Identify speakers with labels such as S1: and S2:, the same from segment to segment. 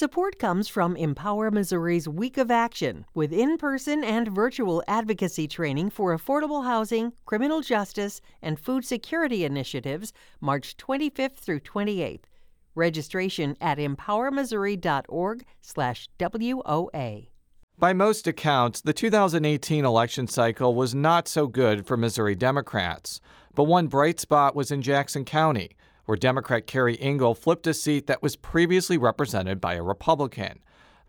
S1: Support comes from Empower Missouri's Week of Action, with in person and virtual advocacy training for affordable housing, criminal justice, and food security initiatives, March 25th through 28th. Registration at empowermissouri.org/slash WOA.
S2: By most accounts, the 2018 election cycle was not so good for Missouri Democrats. But one bright spot was in Jackson County, where Democrat Keri Ingle flipped a seat that was previously represented by a Republican.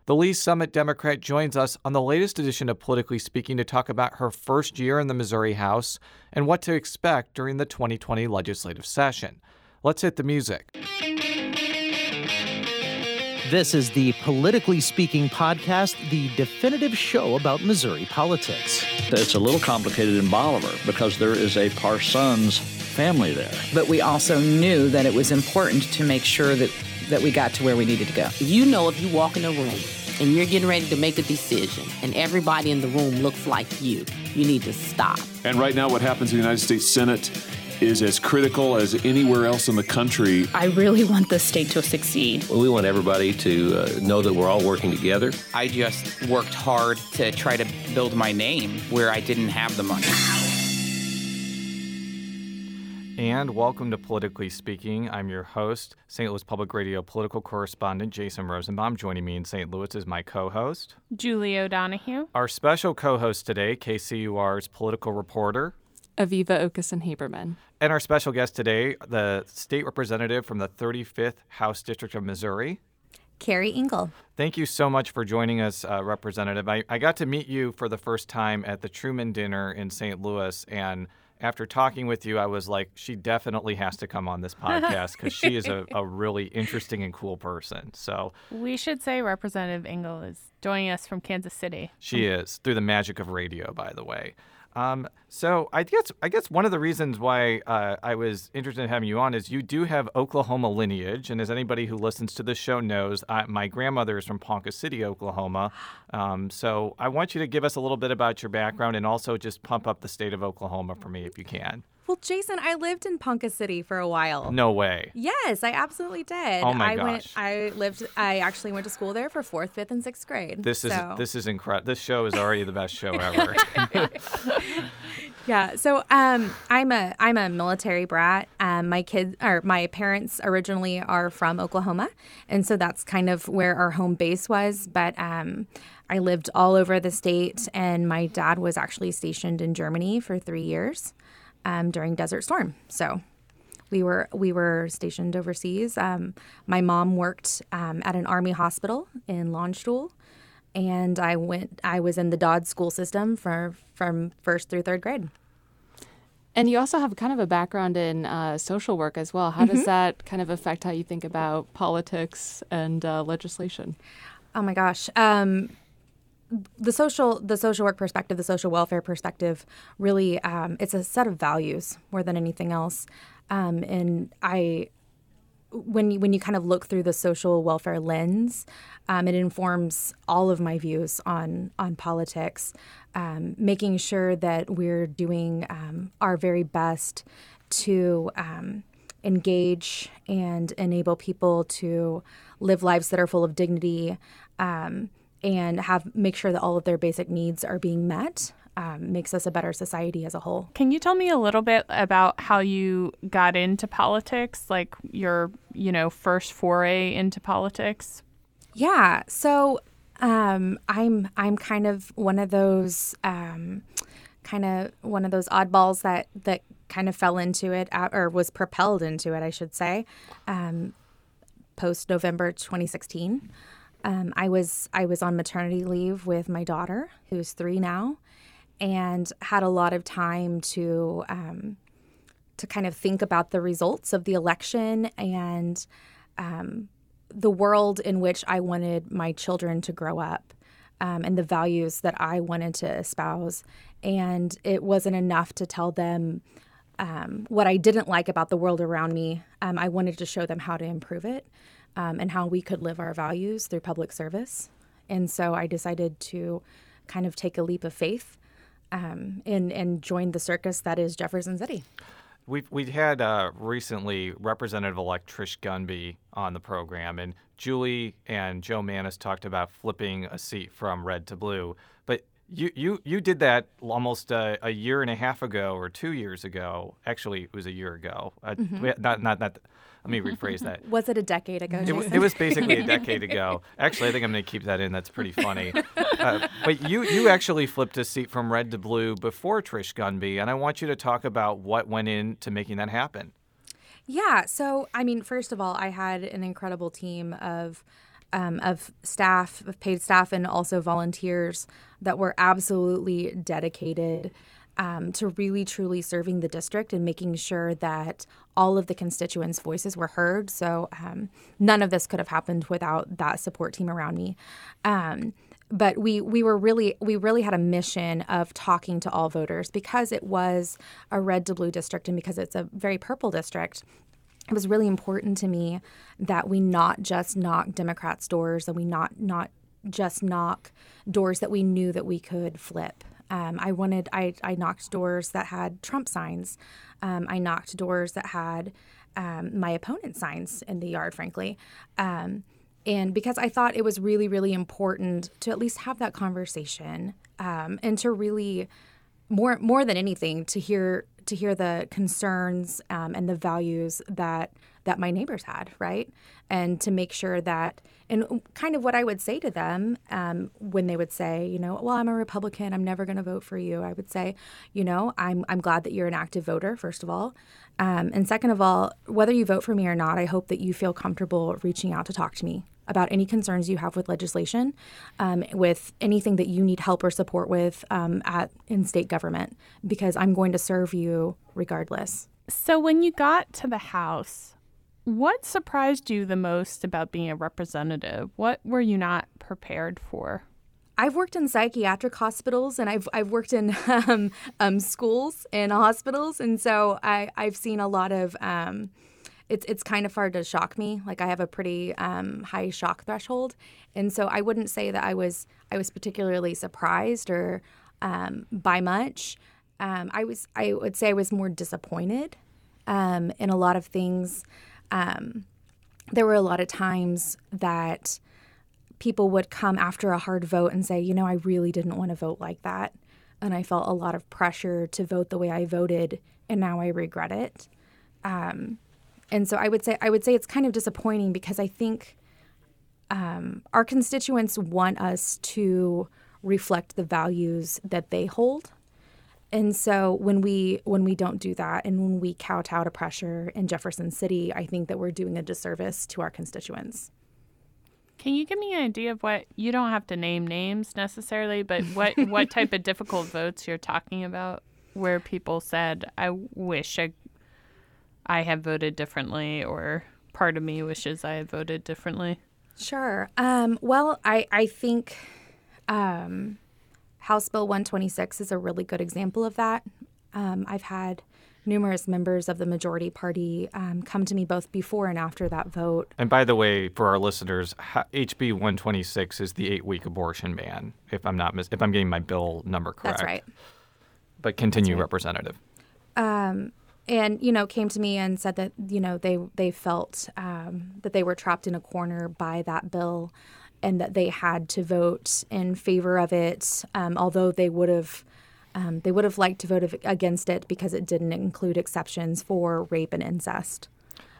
S2: The Lee Summit Democrat joins us on the latest edition of Politically Speaking to talk about her first year in the Missouri House and what to expect during the 2020 legislative session. Let's hit the music.
S3: This is the Politically Speaking podcast, the definitive show about Missouri politics.
S4: It's a little complicated in Bolivar because there is a Parsons family there.
S5: But we also knew that it was important to make sure that, that we got to where we needed to go.
S6: You know, if you walk in a room and you're getting ready to make a decision and everybody in the room looks like you, you need to stop.
S7: And right now, what happens in the United States Senate is as critical as anywhere else in the country.
S8: I really want the state to succeed.
S9: Well, we want everybody to uh, know that we're all working together.
S10: I just worked hard to try to build my name where I didn't have the money.
S2: And welcome to Politically Speaking. I'm your host, St. Louis Public Radio political correspondent Jason Rosenbaum. Joining me in St. Louis is my co host,
S11: Julie O'Donoghue.
S2: Our special co host today, KCUR's political reporter,
S11: Aviva Okeson Haberman.
S2: And our special guest today, the state representative from the 35th House District of Missouri,
S12: Keri Ingle.
S2: Thank you so much for joining us, uh, Representative. I, I got to meet you for the first time at the Truman Dinner in St. Louis, and after talking with you, I was like, she definitely has to come on this podcast because she is a, a, really interesting and cool person. So
S11: we should say Representative Ingle is joining us from Kansas City.
S2: She um, is through the magic of radio, by the way. Um, so I guess I guess one of the reasons why uh, I was interested in having you on is you do have Oklahoma lineage, and as anybody who listens to this show knows, I, my grandmother is from Ponca City, Oklahoma. Um, so I want you to give us a little bit about your background and also just pump up the state of Oklahoma for me if you can.
S12: Well, Jason, I lived in Ponca City for a while.
S2: No way.
S12: Yes, I absolutely did.
S2: Oh my
S12: I
S2: gosh.
S12: Went, I lived. I actually went to school there for fourth, fifth, and sixth grade.
S2: This is
S12: so.
S2: this is incredible. This show is already the best show ever.
S12: yeah. So um, I'm a I'm a military brat. Um, my kids or my parents originally are from Oklahoma, and so that's kind of where our home base was. But um, I lived all over the state, and my dad was actually stationed in Germany for three years um, during Desert Storm. So we were we were stationed overseas. Um, my mom worked um, at an army hospital in Landstuhl, and I went. I was in the Dodd school system for from first through third grade.
S11: And you also have kind of a background in uh, social work as well. How mm-hmm. does that kind of affect how you think about politics and uh, legislation?
S12: Oh my gosh. Um, the social the social work perspective, the social welfare perspective, really um, it's a set of values more than anything else. Um, and I, when you, when you kind of look through the social welfare lens, um, it informs all of my views on on politics, um, making sure that we're doing um, our very best to um, engage and enable people to live lives that are full of dignity and have make sure that all of their basic needs are being met um, makes us a better society as a whole.
S11: Can you tell me a little bit about how you got into politics, like your, you know, first foray into politics?
S12: Yeah. So um, I'm I'm kind of one of those um, kind of one of those oddballs that that kind of fell into it or was propelled into it, I should say, um, post November 2016. Um, I was I was on maternity leave with my daughter, who's three now, and had a lot of time to um, to kind of think about the results of the election and um, the world in which I wanted my children to grow up. Um, and the values that I wanted to espouse. And it wasn't enough to tell them um, what I didn't like about the world around me. Um, I wanted to show them how to improve it um, and how we could live our values through public service. And so I decided to kind of take a leap of faith um, and and joined the circus that is Jefferson City.
S2: We've we had uh, recently Representative-elect Trish Gunby on the program, and Julie and Jo Mannies talked about flipping a seat from red to blue. But you you you did that almost a, a year and a half ago or two years ago. Actually, it was a year ago. Uh,
S12: Mhm.
S2: we- not not not. Let me rephrase that.
S12: Was it a decade ago?
S2: It, it was basically a decade ago. Actually, I think I'm going to keep that in. That's pretty funny. Uh, but you you actually flipped a seat from red to blue before Trish Gunby, and I want you to talk about what went into making that happen.
S12: Yeah. So, I mean, first of all, I had an incredible team of um, of staff, of paid staff, and also volunteers that were absolutely dedicated um, to really, truly serving the district and making sure that all of the constituents' voices were heard. So, um, none of this could have happened without that support team around me. Um, but we we were really we really had a mission of talking to all voters because it was a red to blue district and because it's a very purple district it was really important to me that we not just knock democrats doors and we not not just knock doors that we knew that we could flip um, i wanted I, I knocked doors that had trump signs. Um, i knocked doors that had um, my opponent signs in the yard frankly. Um, and because I thought it was really, really important to at least have that conversation um, and to really more more than anything to hear to hear the concerns um, and the values that that my neighbors had, right? And to make sure that and kind of what I would say to them um, when they would say, you know, well, I'm a Republican, I'm never going to vote for you. I would say, you know, I'm I'm glad that you're an active voter, first of all, um, and second of all, whether you vote for me or not, I hope that you feel comfortable reaching out to talk to me about any concerns you have with legislation, um, with anything that you need help or support with um, at in state government, because I'm going to serve you regardless.
S13: So, when you got to the House, what surprised you the most about being a representative? What were you not prepared for?
S12: I've worked in psychiatric hospitals and I've, I've worked in um, um, schools and hospitals. And so I, I've seen a lot of, um, it's, it's kind of hard to shock me. Like I have a pretty um, high shock threshold. And so I wouldn't say that I was, I was particularly surprised or um, by much. Um, I was, I would say I was more disappointed in a lot of things. Um, there were a lot of times that people would come after a hard vote and say, you know, I really didn't want to vote like that. And I felt a lot of pressure to vote the way I voted, and now I regret it. Um, and so I would say I would say it's kind of disappointing because I think um, our constituents want us to reflect the values that they hold. And so when we when we don't do that and when we kowtow to pressure in Jefferson City, I think that we're doing a disservice to our constituents.
S13: Can you give me an idea of what you don't have to name names necessarily, but what what type of difficult votes you're talking about where people said, "I wish I I had voted differently," or part of me wishes I had voted differently?
S12: Sure. Um, well, I I think um, House Bill 126 is a really good example of that. Um, I've had numerous members of the majority party um, come to me both before and after that vote.
S2: And by the way, for our listeners, HB 126 is the eight-week abortion ban. If I'm not mis- if I'm getting my bill number correct.
S12: That's right.
S2: But continue, Representative.
S12: Um, and you know came to me and said that you know they they felt um, that they were trapped in a corner by that bill and that they had to vote in favor of it um, although they would have um, they would have liked to vote against it because it didn't include exceptions for rape and incest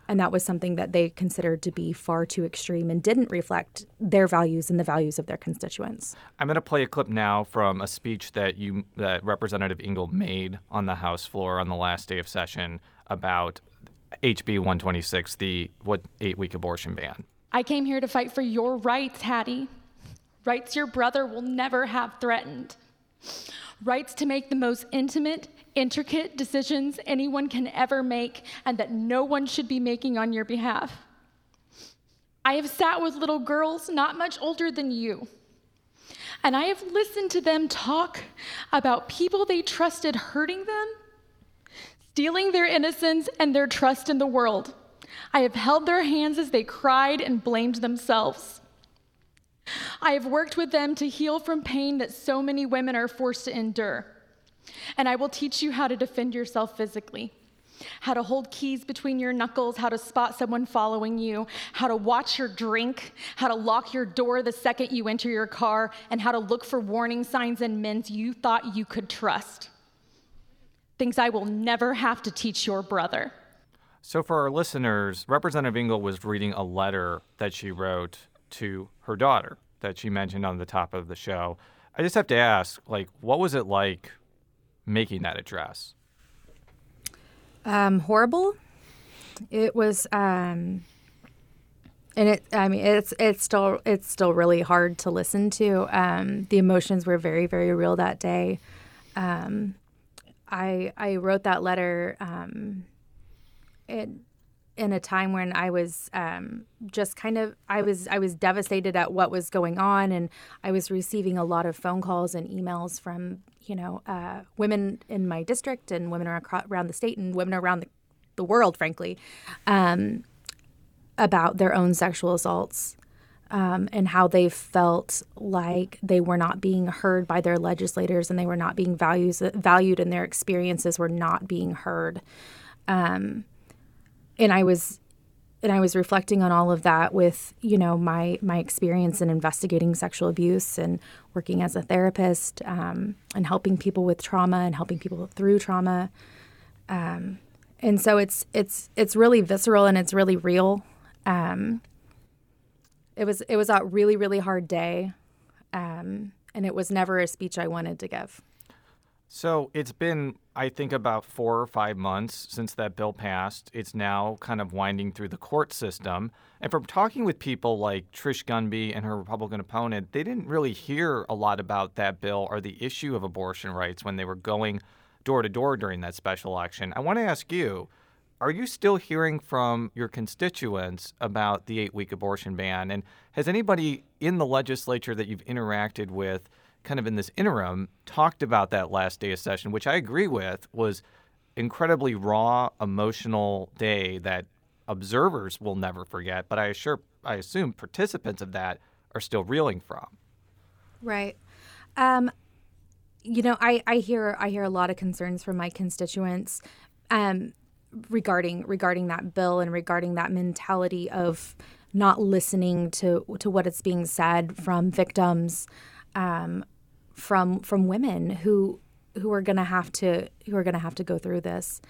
S12: and that was something that they considered to be far too extreme and didn't reflect their values and the values of their constituents.
S2: I'm going to play a clip now from a speech that you that Representative Ingle made on the House floor on the last day of session about HB 126, the what eight-week abortion ban.
S14: I came here to fight for your rights, Hattie. Rights your brother will never have threatened. Rights to make the most intimate, intricate decisions anyone can ever make and that no one should be making on your behalf. I have sat with little girls not much older than you, and I have listened to them talk about people they trusted hurting them, stealing their innocence and their trust in the world. I have held their hands as they cried and blamed themselves. I have worked with them to heal from pain that so many women are forced to endure. And I will teach you how to defend yourself physically. how to hold keys between your knuckles, how to spot someone following you, how to watch your drink, how to lock your door the second you enter your car, and how to look for warning signs in men you thought you could trust. Things I will never have to teach your brother.
S2: So, for our listeners, Representative Ingle was reading a letter that she wrote to her daughter that she mentioned on the top of the show. I just have to ask, like, what was it like making that address?
S12: Um, horrible. It was, um, and it. I mean, it's it's still it's still really hard to listen to. Um, the emotions were very very real that day. Um, I I wrote that letter. In a time when I was um, just kind of I was I was devastated at what was going on, and I was receiving a lot of phone calls and emails from you know uh, women in my district and women around the state and women around the, the world, frankly, um, about their own sexual assaults. Um, and how they felt like they were not being heard by their legislators and they were not being values, valued and their experiences were not being heard. Um, and I was and I was reflecting on all of that with you know my my experience in investigating sexual abuse and working as a therapist um, and helping people with trauma and helping people through trauma. Um, and so it's it's it's really visceral and it's really real. Um, it was it was a really really hard day, um, and it was never a speech I wanted to give.
S2: So it's been, I think, about four or five months since that bill passed. It's now kind of winding through the court system. And from talking with people like Trish Gunby and her Republican opponent, they didn't really hear a lot about that bill or the issue of abortion rights when they were going door to door during that special election. I want to ask you are you still hearing from your constituents about the eight week abortion ban? And has anybody in the legislature that you've interacted with? Kind of in this interim, talked about that last day of session, which I agree with was incredibly raw, emotional day that observers will never forget. But I assure, I assume participants of that are still reeling from.
S12: Right. Um, you know, I, I hear I hear a lot of concerns from my constituents um, regarding regarding that bill and regarding that mentality of not listening to to what is being said from victims um, from from women who who are going to have to who are going to have to go through this.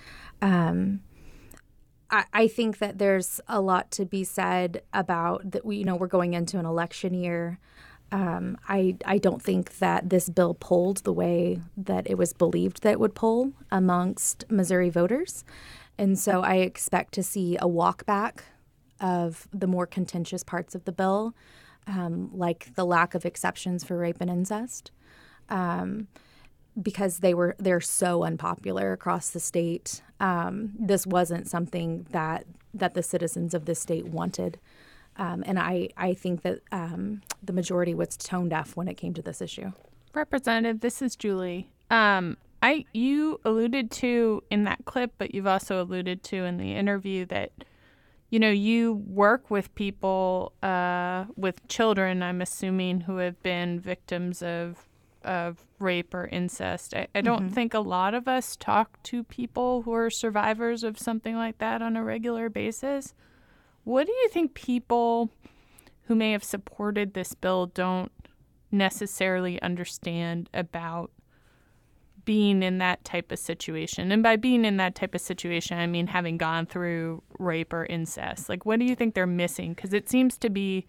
S12: Um, I, I think that there's a lot to be said about that. We you know we're going into an election year. Um, I I don't think that this bill pulled the way that it was believed that it would pull amongst Missouri voters, and so I expect to see a walkback of the more contentious parts of the bill, um, like the lack of exceptions for rape and incest um, because they were they're so unpopular across the state. Um, this wasn't something that that the citizens of the state wanted. Um, and I, I think that um, the majority was tone deaf when it came to this issue.
S13: Representative, this is Julie. I you alluded to in that clip, but you've also alluded to in the interview that you know you work with people uh, with children. I'm assuming who have been victims of of rape or incest. I, I don't mm-hmm. think a lot of us talk to people who are survivors of something like that on a regular basis. What do you think people who may have supported this bill don't necessarily understand about being in that type of situation? And by being in that type of situation, I mean having gone through rape or incest. Like, what do you think they're missing? Because it seems to be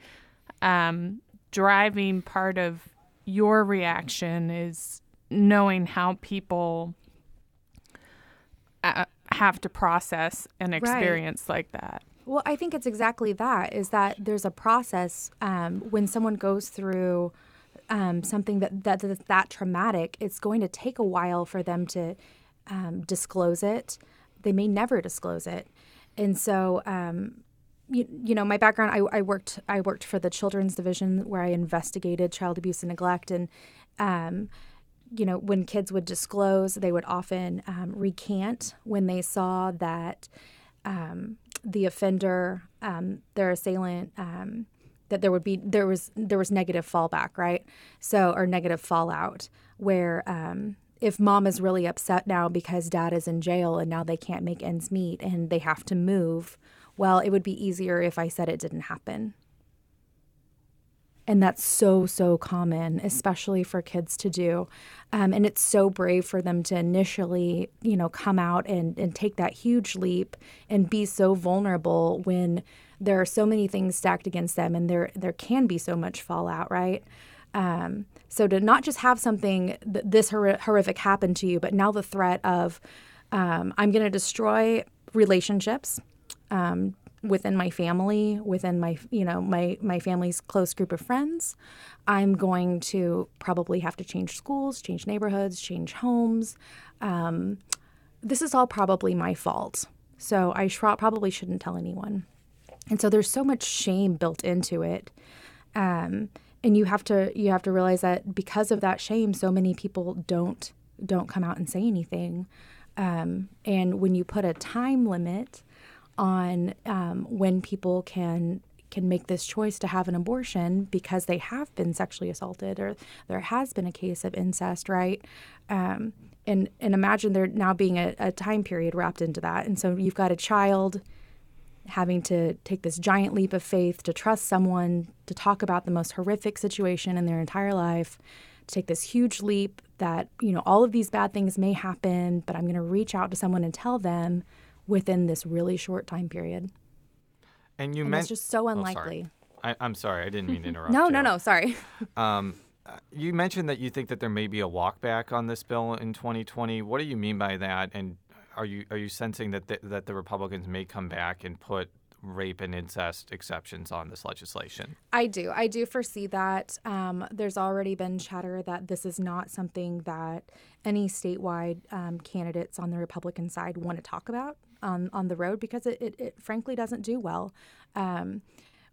S13: um, driving part of your reaction is knowing how people uh, have to process an experience right. like that.
S12: Well, I think it's exactly that is that there's a process um, when someone goes through um, something that, that that traumatic, it's going to take a while for them to um, disclose it. They may never disclose it. And so um, you, you know my background I, I worked I worked for the children's division where I investigated child abuse and neglect and um, you know when kids would disclose they would often um, recant when they saw that um, the offender um, their assailant um, that there would be there was there was negative fallback right so or negative fallout where um, if mom is really upset now because dad is in jail and now they can't make ends meet and they have to move, well, it would be easier if I said it didn't happen. And that's so, so common, especially for kids to do. Um, and it's so brave for them to initially, you know, come out and, and take that huge leap and be so vulnerable when there are so many things stacked against them and there, there can be so much fallout, right? Um, so to not just have something th- this hor- horrific happen to you, but now the threat of um, I'm going to destroy relationships um, within my family, within my you know my my family's close group of friends. I'm going to probably have to change schools, change neighborhoods, change homes. Um, this is all probably my fault. So I sh- probably shouldn't tell anyone. And so there's so much shame built into it. Um, and you have to you have to realize that because of that shame so many people don't don't come out and say anything. Um, and when you put a time limit on um, when people can can make this choice to have an abortion because they have been sexually assaulted or there has been a case of incest right? Um, and and imagine there now being a, a time period wrapped into that. And so you've got a child having to take this giant leap of faith to trust someone to talk about the most horrific situation in their entire life to take this huge leap that you know all of these bad things may happen but i'm going to reach out to someone and tell them within this really short time period.
S2: And you mentioned
S12: it's just so unlikely
S2: oh, sorry. I, am sorry i didn't mean to interrupt
S12: no
S2: you.
S12: no no sorry.
S2: Um, you mentioned that you think that there may be a walkback on this bill in 2020 what do you mean by that? And are you are you sensing that the, that the Republicans may come back and put rape and incest exceptions on this legislation?
S12: I do. I do foresee that. Um, there's already been chatter that this is not something that any statewide um, candidates on the Republican side want to talk about on, on the road because it, it, it frankly doesn't do well. Um,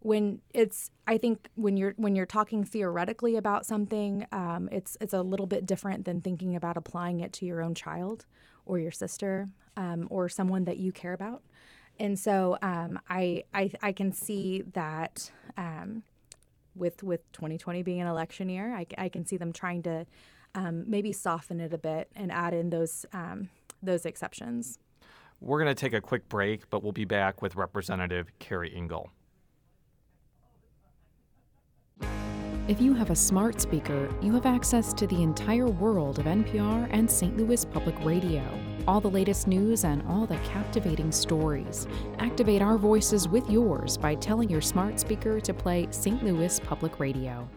S12: when it's i think when you're when you're talking theoretically about something um, it's it's a little bit different than thinking about applying it to your own child or your sister um, or someone that you care about. And so um, I, I, I can see that um, with with 2020 being an election year, I, I can see them trying to um, maybe soften it a bit and add in those um, those exceptions.
S2: We're going to take a quick break, but we'll be back with Representative Keri Ingle.
S15: If you have a smart speaker, you have access to the entire world of NPR and St. Louis Public Radio. All the latest news and all the captivating stories. Activate our voices with yours by telling your smart speaker to play St. Louis Public Radio.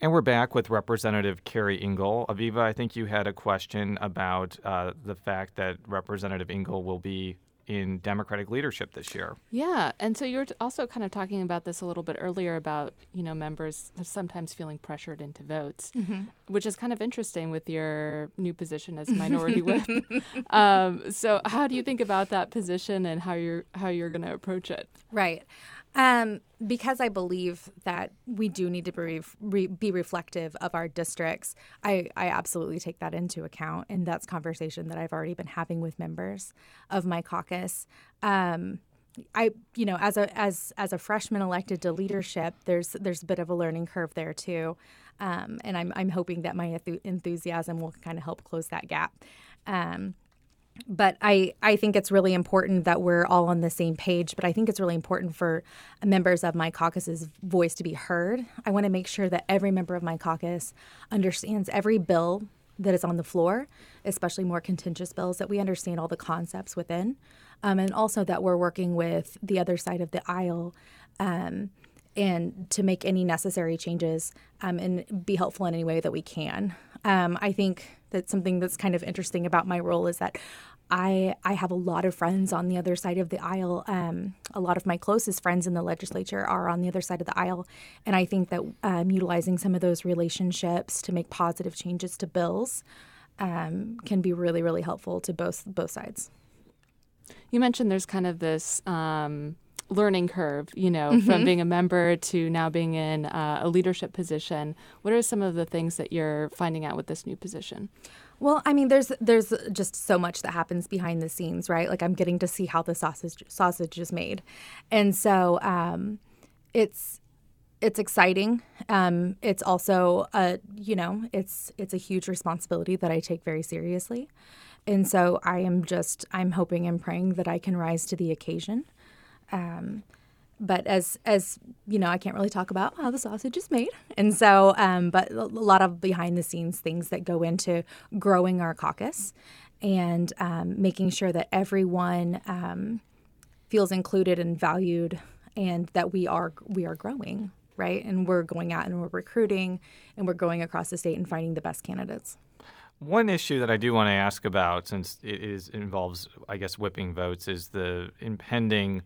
S2: And we're back with Representative Keri Ingle. Aviva, I think you had a question about uh, the fact that Representative Ingle will be in Democratic leadership this year.
S11: Yeah, and so you're also kind of talking about this a little bit earlier about you know members sometimes feeling pressured into votes, mm-hmm. which is kind of interesting with your new position as minority whip. Um, so how do you think about that position and how you're how you're going to approach it?
S12: Right. Um, because I believe that we do need to be, re- be reflective of our districts, I, I absolutely take that into account. And that's conversation that I've already been having with members of my caucus. Um, I, you know, as a as as a freshman elected to leadership, there's there's a bit of a learning curve there too, um, and I'm I'm hoping that my enthusiasm will kind of help close that gap. Um, but I, I think it's really important that we're all on the same page. But I think it's really important for members of my caucus's voice to be heard. I want to make sure that every member of my caucus understands every bill that is on the floor, especially more contentious bills, that we understand all the concepts within, um, and also that we're working with the other side of the aisle. Um, and to make any necessary changes um, and be helpful in any way that we can. Um, I think that something that's kind of interesting about my role is that I I have a lot of friends on the other side of the aisle. Um, a lot of my closest friends in the legislature are on the other side of the aisle, and I think that um, utilizing some of those relationships to make positive changes to bills um, can be really really helpful to both both sides.
S11: You mentioned there's kind of this um, learning curve, you know, mm-hmm. from being a member to now being in uh, a leadership position. What are some of the things that you're finding out with this new position?
S12: Well, I mean, there's there's just so much that happens behind the scenes, right? Like I'm getting to see how the sausage sausage is made, and so um, it's it's exciting. Um, it's also a you know it's it's a huge responsibility that I take very seriously, and so I am just I'm hoping and praying that I can rise to the occasion. Um, but as as you know, I can't really talk about how the sausage is made, and so um, but a lot of behind the scenes things that go into growing our caucus and um, making sure that everyone um, feels included and valued, and that we are we are growing right, and we're going out and we're recruiting, and we're going across the state and finding the best candidates.
S2: One issue that I do want to ask about, since it is involves, I guess, whipping votes, is the impending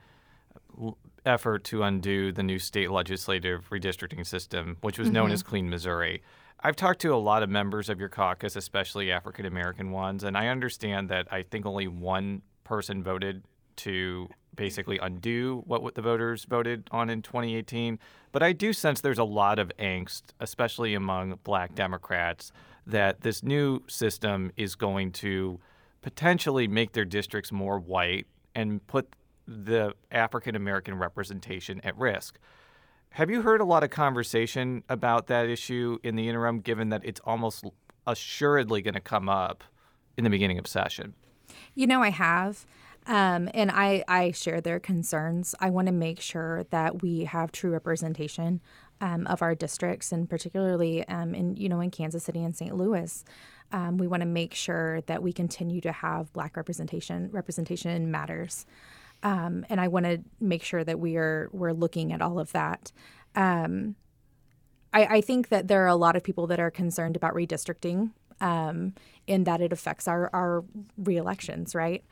S2: effort to undo the new state legislative redistricting system, which was known mm-hmm. as Clean Missouri. I've talked to a lot of members of your caucus, especially African American ones, and I understand that I think only one person voted to basically undo what the voters voted on in 2018. But I do sense there's a lot of angst, especially among black Democrats, that this new system is going to potentially make their districts more white and put the African American representation at risk. Have you heard a lot of conversation about that issue in the interim, given that it's almost assuredly going to come up in the beginning of session?
S12: You know, I have. Um, and I, I share their concerns. I want to make sure that we have true representation um, of our districts, and particularly um, in you know in Kansas City and St. Louis. Um, we want to make sure that we continue to have Black representation. Representation matters. Um, and I want to make sure that we are we're looking at all of that. Um, I, I, think that there are a lot of people that are concerned about redistricting, um, in that it affects our our reelections, right?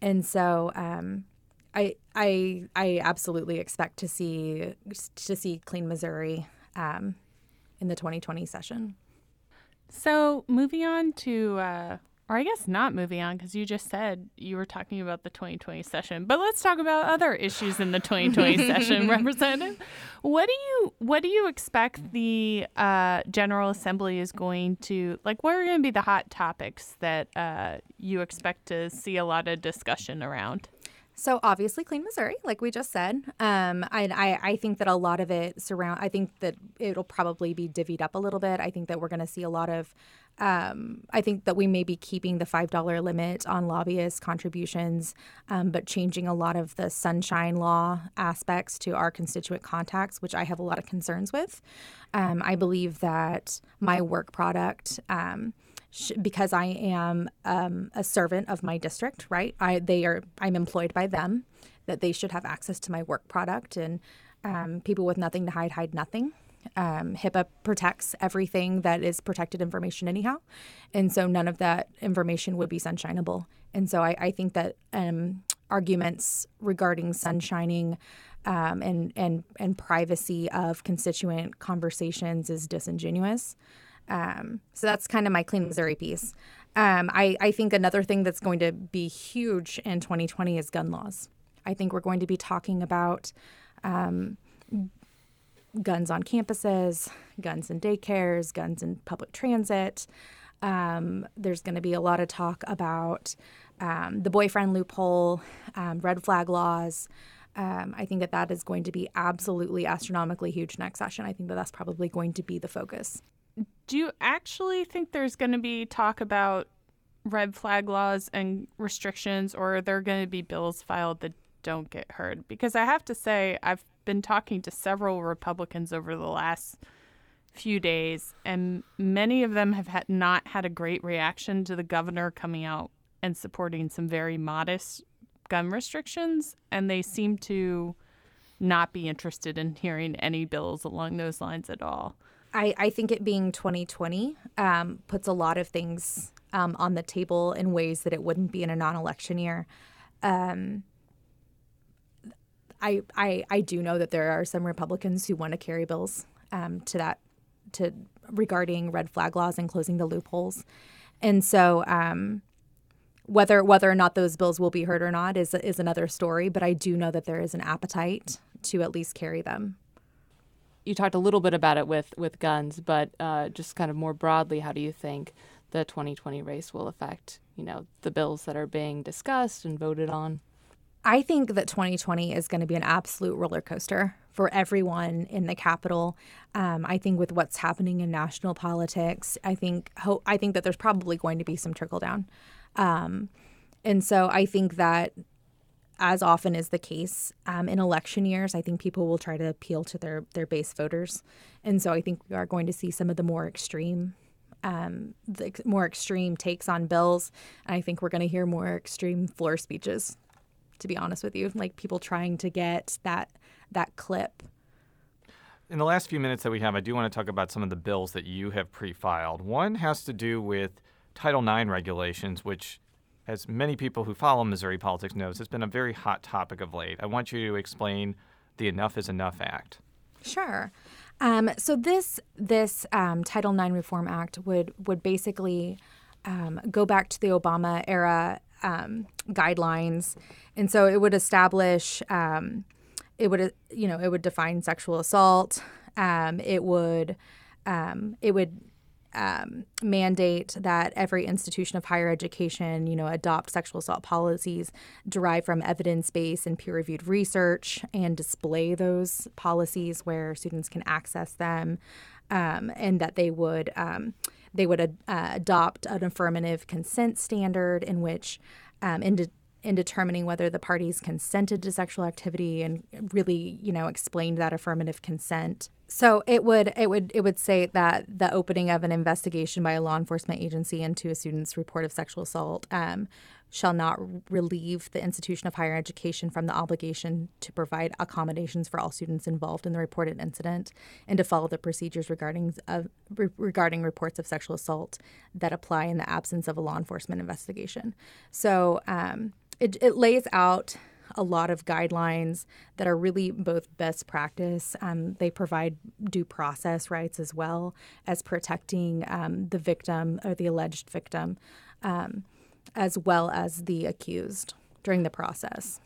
S12: And so um, I I I absolutely expect to see to see Clean Missouri um, in the 2020 session.
S13: So moving on to uh, or I guess not moving on because you just said you were talking about the 2020 session. But let's talk about other issues in the 2020 session, Representative. What do you what do you expect the uh, General Assembly is going to like? What are going to be the hot topics that uh, you expect to see a lot of discussion around?
S12: So obviously, Clean Missouri, like we just said, um, I, I, I think that a lot of it surround. I think that it'll probably be divvied up a little bit. I think that we're going to see a lot of um, I think that we may be keeping the $5 limit on lobbyist contributions, um, but changing a lot of the sunshine law aspects to our constituent contacts, which I have a lot of concerns with. Um, I believe that my work product, um, sh- because I am um, a servant of my district, right? I they are I'm employed by them, that they should have access to my work product and um, people with nothing to hide hide nothing. Um, HIPAA protects everything that is protected information anyhow, and so none of that information would be sunshineable. And so I, I think that um, arguments regarding sunshining um, and and and privacy of constituent conversations is disingenuous. Um, so that's kind of my clean Missouri piece. Um, I, I think another thing that's going to be huge in 2020 is gun laws. I think we're going to be talking about um, guns on campuses, guns in daycares, guns in public transit. Um, there's going to be a lot of talk about um, the boyfriend loophole, um, red flag laws. Um, I think that that is going to be absolutely astronomically huge next session. I think that that's probably going to be the focus.
S13: Do you actually think there's going to be talk about red flag laws and restrictions, or are there going to be bills filed that don't get heard? Because I have to say, I've been talking to several Republicans over the last few days, and many of them have had not had a great reaction to the governor coming out and supporting some very modest gun restrictions, and they seem to not be interested in hearing any bills along those lines at all.
S12: I, I think it being 2020 um, puts a lot of things um, on the table in ways that it wouldn't be in a non election year. Um, I, I I do know that there are some Republicans who want to carry bills um, to that to regarding red flag laws and closing the loopholes, and so um, whether whether or not those bills will be heard or not is is another story. But I do know that there is an appetite to at least carry them.
S11: You talked a little bit about it with with guns, but uh, just kind of more broadly, how do you think the 2020 race will affect you know the bills that are being discussed and voted on?
S12: I think that 2020 is going to be an absolute roller coaster for everyone in the Capitol. Um, I think with what's happening in national politics, I think ho- I think that there's probably going to be some trickle down, um, and so I think that as often is the case um, in election years, I think people will try to appeal to their their base voters, and so I think we are going to see some of the more extreme. Um, the more extreme takes on bills. And I think we're going to hear more extreme floor speeches to be honest with you, like people trying to get that that clip.
S2: In the last few minutes that we have, I do want to talk about some of the bills that you have pre-filed. One has to do with Title IX regulations, which as many people who follow Missouri politics knows, it's been a very hot topic of late. I want you to explain the Enough is Enough Act.
S12: Sure. Um, so this this um, Title IX Reform Act would would basically um, go back to the Obama era um, guidelines, and so it would establish, um, it would you know it would define sexual assault. Um, it would it would um, mandate that every institution of higher education, you know, adopt sexual assault policies derived from evidence-based and peer-reviewed research, and display those policies where students can access them, um, and that they would um, they would uh, adopt an affirmative consent standard in which, um, in, de- in determining whether the parties consented to sexual activity and really, you know, explained that affirmative consent. So it would it would it would say that the opening of an investigation by a law enforcement agency into a student's report of sexual assault um, shall not relieve the institution of higher education from the obligation to provide accommodations for all students involved in the reported incident and to follow the procedures regarding uh, re- regarding reports of sexual assault that apply in the absence of a law enforcement investigation. So um, it, it lays out a lot of guidelines that are really both best practice. Um, they provide due process rights as well as protecting um, the victim or the alleged victim. Um, as well as the accused during the process.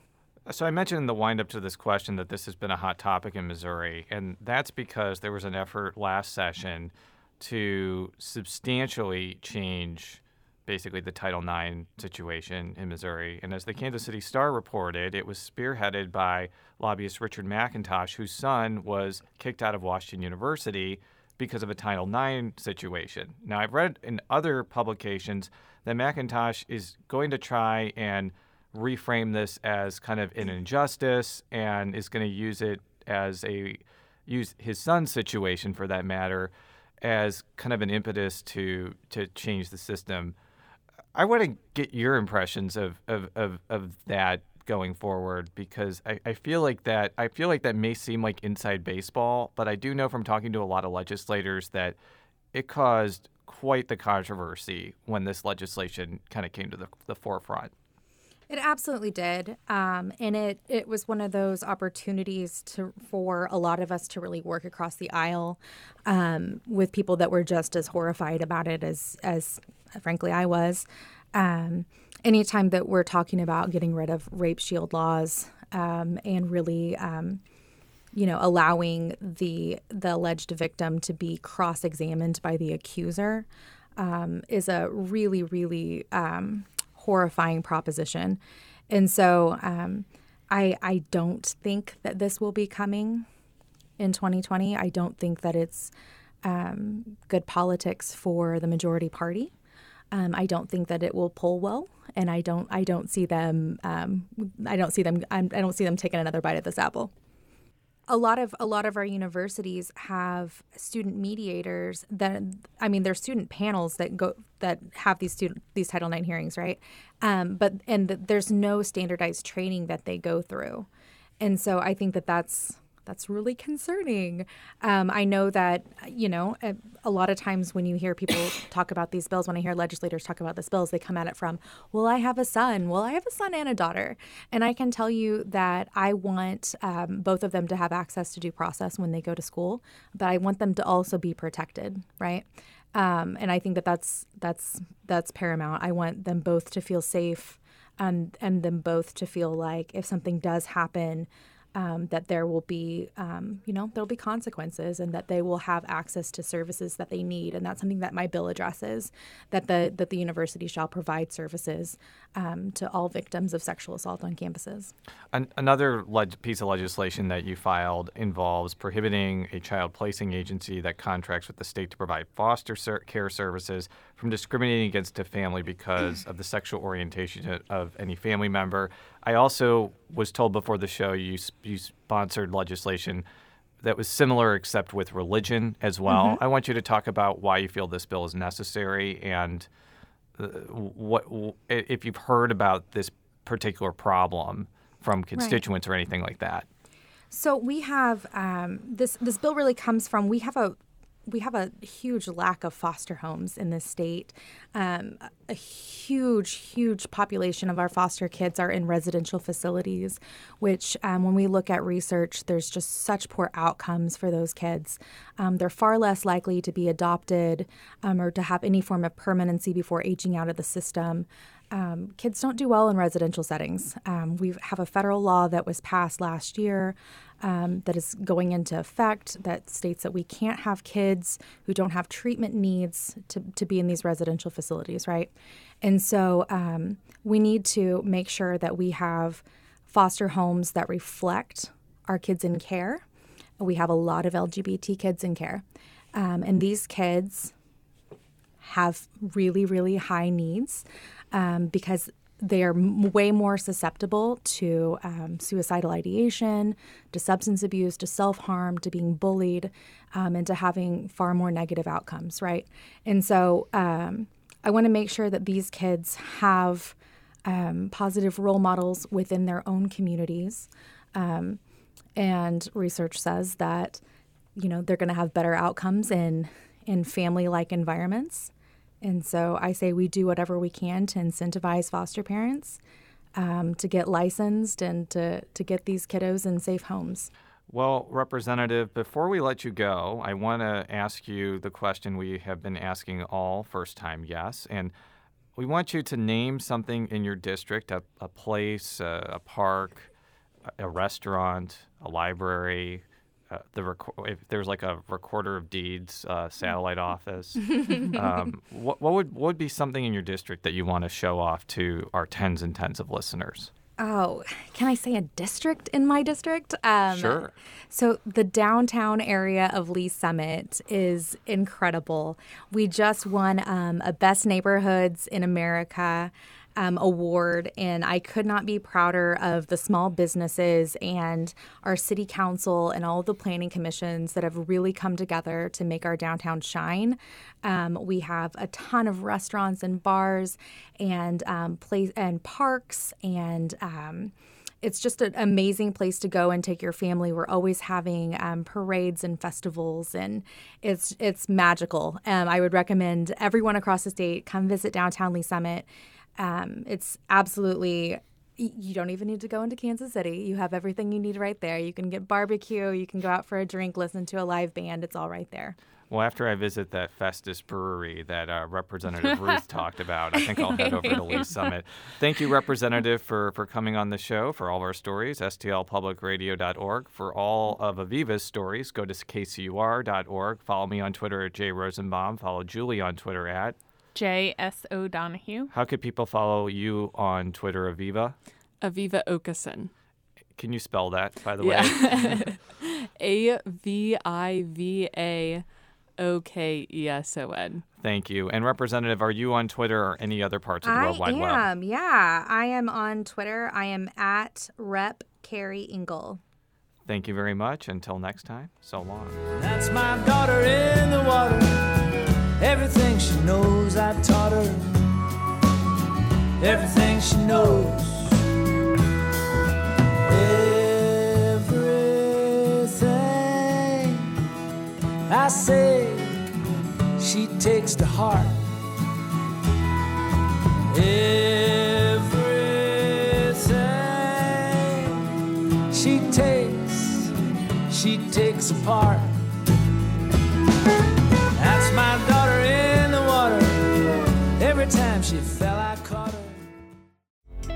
S2: So I mentioned in the windup to this question that this has been a hot topic in Missouri, and that's because there was an effort last session to substantially change basically the Title IX situation in Missouri. And as the Kansas City Star reported, it was spearheaded by lobbyist Richard McIntosh, whose son was kicked out of Washington University because of a Title IX situation. Now, I've read in other publications that McIntosh is going to try and reframe this as kind of an injustice and is going to use it as a use his son's situation for that matter as kind of an impetus to to change the system. I want to get your impressions of of, of, of that going forward because I, I feel like that I feel like that may seem like inside baseball, but I do know from talking to a lot of legislators that it caused quite the controversy when this legislation kind of came to the, the forefront.
S12: It absolutely did, um, and it it was one of those opportunities to for a lot of us to really work across the aisle um, with people that were just as horrified about it as as frankly I was. Um, anytime that we're talking about getting rid of rape shield laws um, and really, um, you know, allowing the the alleged victim to be cross examined by the accuser um, is a really, really um, horrifying proposition. And so, um, I I don't think that this will be coming in 2020. I don't think that it's um, good politics for the majority party. Um, I don't think that it will pull well, and I don't I don't see them um, I don't see them I'm, I do not see them taking another bite at this apple. A lot of a lot of our universities have student mediators that I mean there's student panels that go that have these student these Title IX hearings right, um, but and the, there's no standardized training that they go through, and so I think that that's that's really concerning. Um, I know that, you know, a, a, lot of times when you hear people talk about these bills, when I hear legislators talk about these bills, they come at it from, well, I have a son. Well, I have a son and a daughter. And I can tell you that I want um, both of them to have access to due process when they go to school, but I want them to also be protected, right? Um, and I think that that's that's that's paramount. I want them both to feel safe, and and them both to feel like if something does happen, um, that there will be, um, you know, there'll be consequences, and that they will have access to services that they need, and that's something that my bill addresses. That the that the university shall provide services um, to all victims of sexual assault on campuses.
S2: An- another leg- piece of legislation that you filed involves prohibiting a child placing agency that contracts with the state to provide foster ser- care services from discriminating against a family because of the sexual orientation of any family member. I also was told before the show you you sponsored legislation that was similar except with religion as well. Mm-hmm. I want you to talk about why you feel this bill is necessary and uh, what if you've heard about this particular problem from constituents right. or anything like that.
S12: So we have um, this. This bill really comes from we have a we have a huge lack of foster homes in this state. Um, a huge, huge population of our foster kids are in residential facilities, which, um, when we look at research, there's just such poor outcomes for those kids. Um, they're far less likely to be adopted um, or to have any form of permanency before aging out of the system. Um, kids don't do well in residential settings. Um, we have a federal law that was passed last year um, that is going into effect that states that we can't have kids who don't have treatment needs to, to be in these residential facilities, right? And so um, we need to make sure that we have foster homes that reflect our kids in care. We have a lot of LGBT kids in care. Um, and these kids have really, really high needs um, because they are m- way more susceptible to um, suicidal ideation, to substance abuse, to self harm, to being bullied, um, and to having far more negative outcomes, right? And so um, I want to make sure that these kids have um, positive role models within their own communities. Um, and research says that, you know, they're going to have better outcomes in, in family like environments. And so I say we do whatever we can to incentivize foster parents um, to get licensed and to, to get these kiddos in safe homes.
S2: Well, Representative, before we let you go, I want to ask you the question we have been asking all first time guests. And we want you to name something in your district a, a place, a, a park, a restaurant, a library, uh, the if there's like a recorder of deeds uh, satellite office, um, what, what would what would be something in your district that you want to show off to our tens and tens of listeners?
S12: Oh, can I say a district in my district?
S2: Um, sure.
S12: So, the downtown area of Lee's Summit is incredible. We just won um, a Best Neighborhoods in America um, award, and I could not be prouder of the small businesses and our city council and all the planning commissions that have really come together to make our downtown shine. Um, we have a ton of restaurants and bars and um, place and parks and um, it's just an amazing place to go and take your family. We're always having um, parades and festivals, and it's it's magical. Um, I would recommend everyone across the state come visit downtown Lee's Summit um, it's absolutely you don't even need to go into Kansas City. You have everything you need right there. You can get barbecue, you can go out for a drink, listen to a live band. It's all right there.
S2: Well, after I visit that Festus Brewery that uh, Representative Ruth talked about, I think I'll head over to Lee Summit. Thank you, Representative, for, for coming on the show, for all of our stories, stlpublicradio.org. For all of Aviva's stories, go to kcur.org. Follow me on Twitter at jrosenbaum. Follow Julie on Twitter at
S13: J S O Donahue.
S2: How could people follow you on Twitter, Aviva?
S11: Aviva Okeson.
S2: Can you spell that, by the
S11: yeah. way? A V I V A O K E S O N.
S2: Thank you. And Representative, are you on Twitter or any other parts of the World Wide
S12: Web? I am, yeah. I am on Twitter. I am at Rep Keri Ingle.
S2: Thank you very much. Until next time, so long.
S16: That's my daughter in the water. Everything she knows, I taught her. Everything she knows. Everything I say, she takes to heart. Everything she takes, she takes apart.